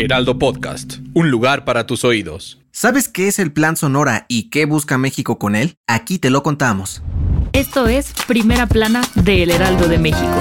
Heraldo Podcast. Un lugar para tus oídos. ¿Sabes qué es el Plan Sonora y qué busca México con él? Aquí te lo contamos. Esto es Primera Plana de El Heraldo de México.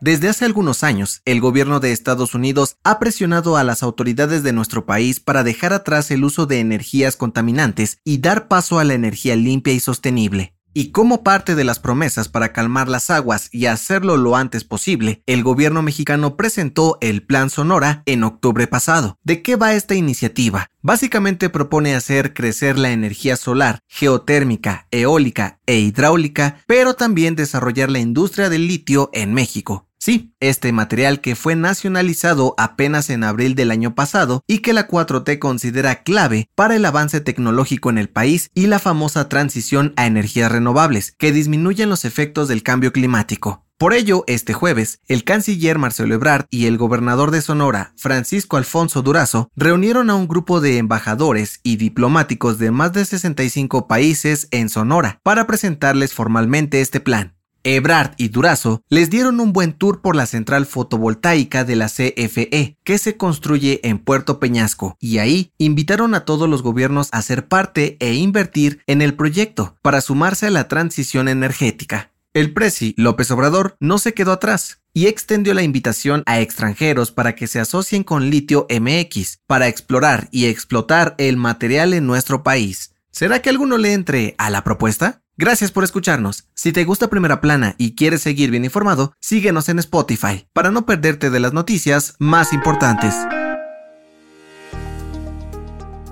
Desde hace algunos años, el gobierno de Estados Unidos ha presionado a las autoridades de nuestro país para dejar atrás el uso de energías contaminantes y dar paso a la energía limpia y sostenible. Y como parte de las promesas para calmar las aguas y hacerlo lo antes posible, el gobierno mexicano presentó el Plan Sonora en octubre pasado. ¿De qué va esta iniciativa? Básicamente propone hacer crecer la energía solar, geotérmica, eólica e hidráulica, pero también desarrollar la industria del litio en México. Sí, este material que fue nacionalizado apenas en abril del año pasado y que la 4T considera clave para el avance tecnológico en el país y la famosa transición a energías renovables, que disminuyen los efectos del cambio climático. Por ello, este jueves, el canciller Marcelo Ebrard y el gobernador de Sonora, Francisco Alfonso Durazo, reunieron a un grupo de embajadores y diplomáticos de más de 65 países en Sonora para presentarles formalmente este plan. Ebrard y Durazo les dieron un buen tour por la central fotovoltaica de la CFE, que se construye en Puerto Peñasco, y ahí invitaron a todos los gobiernos a ser parte e invertir en el proyecto para sumarse a la transición energética. El presi López Obrador no se quedó atrás y extendió la invitación a extranjeros para que se asocien con Litio MX para explorar y explotar el material en nuestro país. ¿Será que alguno le entre a la propuesta? Gracias por escucharnos. Si te gusta Primera Plana y quieres seguir bien informado, síguenos en Spotify para no perderte de las noticias más importantes.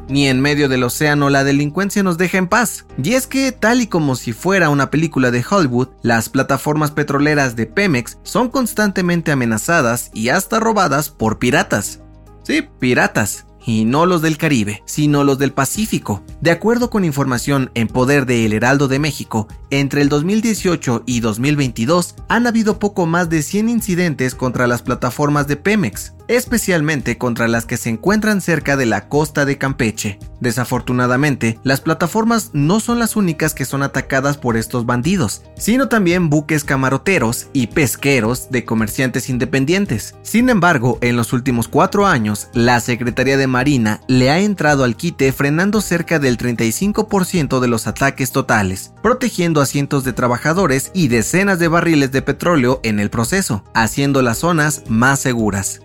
Ni en medio del océano la delincuencia nos deja en paz. Y es que, tal y como si fuera una película de Hollywood, las plataformas petroleras de Pemex son constantemente amenazadas y hasta robadas por piratas. Sí, piratas y no los del Caribe, sino los del Pacífico. De acuerdo con información en poder de El Heraldo de México, entre el 2018 y 2022 han habido poco más de 100 incidentes contra las plataformas de Pemex, especialmente contra las que se encuentran cerca de la costa de Campeche. Desafortunadamente, las plataformas no son las únicas que son atacadas por estos bandidos, sino también buques camaroteros y pesqueros de comerciantes independientes. Sin embargo, en los últimos cuatro años, la Secretaría de Marina le ha entrado al quite frenando cerca del 35% de los ataques totales, protegiendo a cientos de trabajadores y decenas de barriles de petróleo en el proceso, haciendo las zonas más seguras.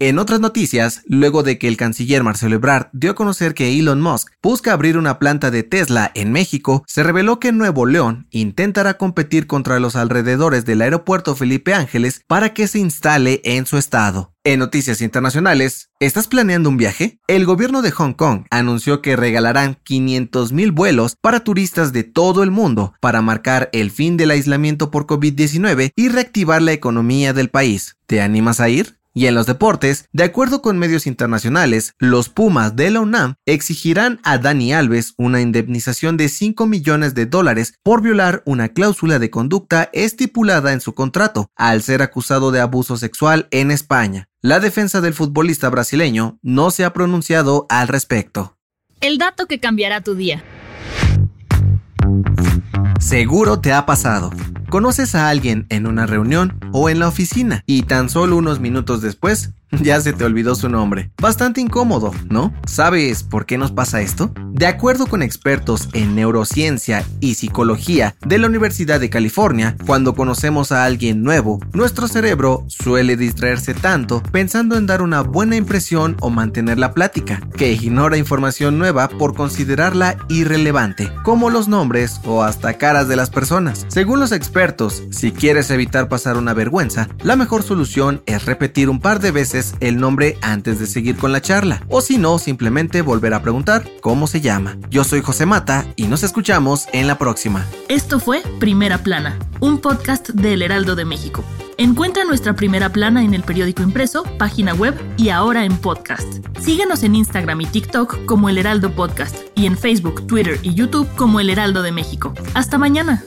En otras noticias, luego de que el canciller Marcelo Ebrard dio a conocer que Elon Musk busca abrir una planta de Tesla en México, se reveló que Nuevo León intentará competir contra los alrededores del aeropuerto Felipe Ángeles para que se instale en su estado. En noticias internacionales, ¿estás planeando un viaje? El gobierno de Hong Kong anunció que regalarán 500 mil vuelos para turistas de todo el mundo para marcar el fin del aislamiento por COVID-19 y reactivar la economía del país. ¿Te animas a ir? Y en los deportes, de acuerdo con medios internacionales, los Pumas de la UNAM exigirán a Dani Alves una indemnización de 5 millones de dólares por violar una cláusula de conducta estipulada en su contrato al ser acusado de abuso sexual en España. La defensa del futbolista brasileño no se ha pronunciado al respecto. El dato que cambiará tu día. Seguro te ha pasado. Conoces a alguien en una reunión o en la oficina y tan solo unos minutos después ya se te olvidó su nombre. Bastante incómodo, ¿no? ¿Sabes por qué nos pasa esto? De acuerdo con expertos en neurociencia y psicología de la Universidad de California, cuando conocemos a alguien nuevo, nuestro cerebro suele distraerse tanto pensando en dar una buena impresión o mantener la plática, que ignora información nueva por considerarla irrelevante, como los nombres o hasta caras de las personas. Según los expertos, si quieres evitar pasar una vergüenza, la mejor solución es repetir un par de veces el nombre antes de seguir con la charla, o si no, simplemente volver a preguntar cómo se llama. Yo soy José Mata y nos escuchamos en la próxima. Esto fue Primera Plana, un podcast del Heraldo de México. Encuentra nuestra primera plana en el periódico impreso, página web y ahora en podcast. Síguenos en Instagram y TikTok como El Heraldo Podcast y en Facebook, Twitter y YouTube como El Heraldo de México. Hasta mañana.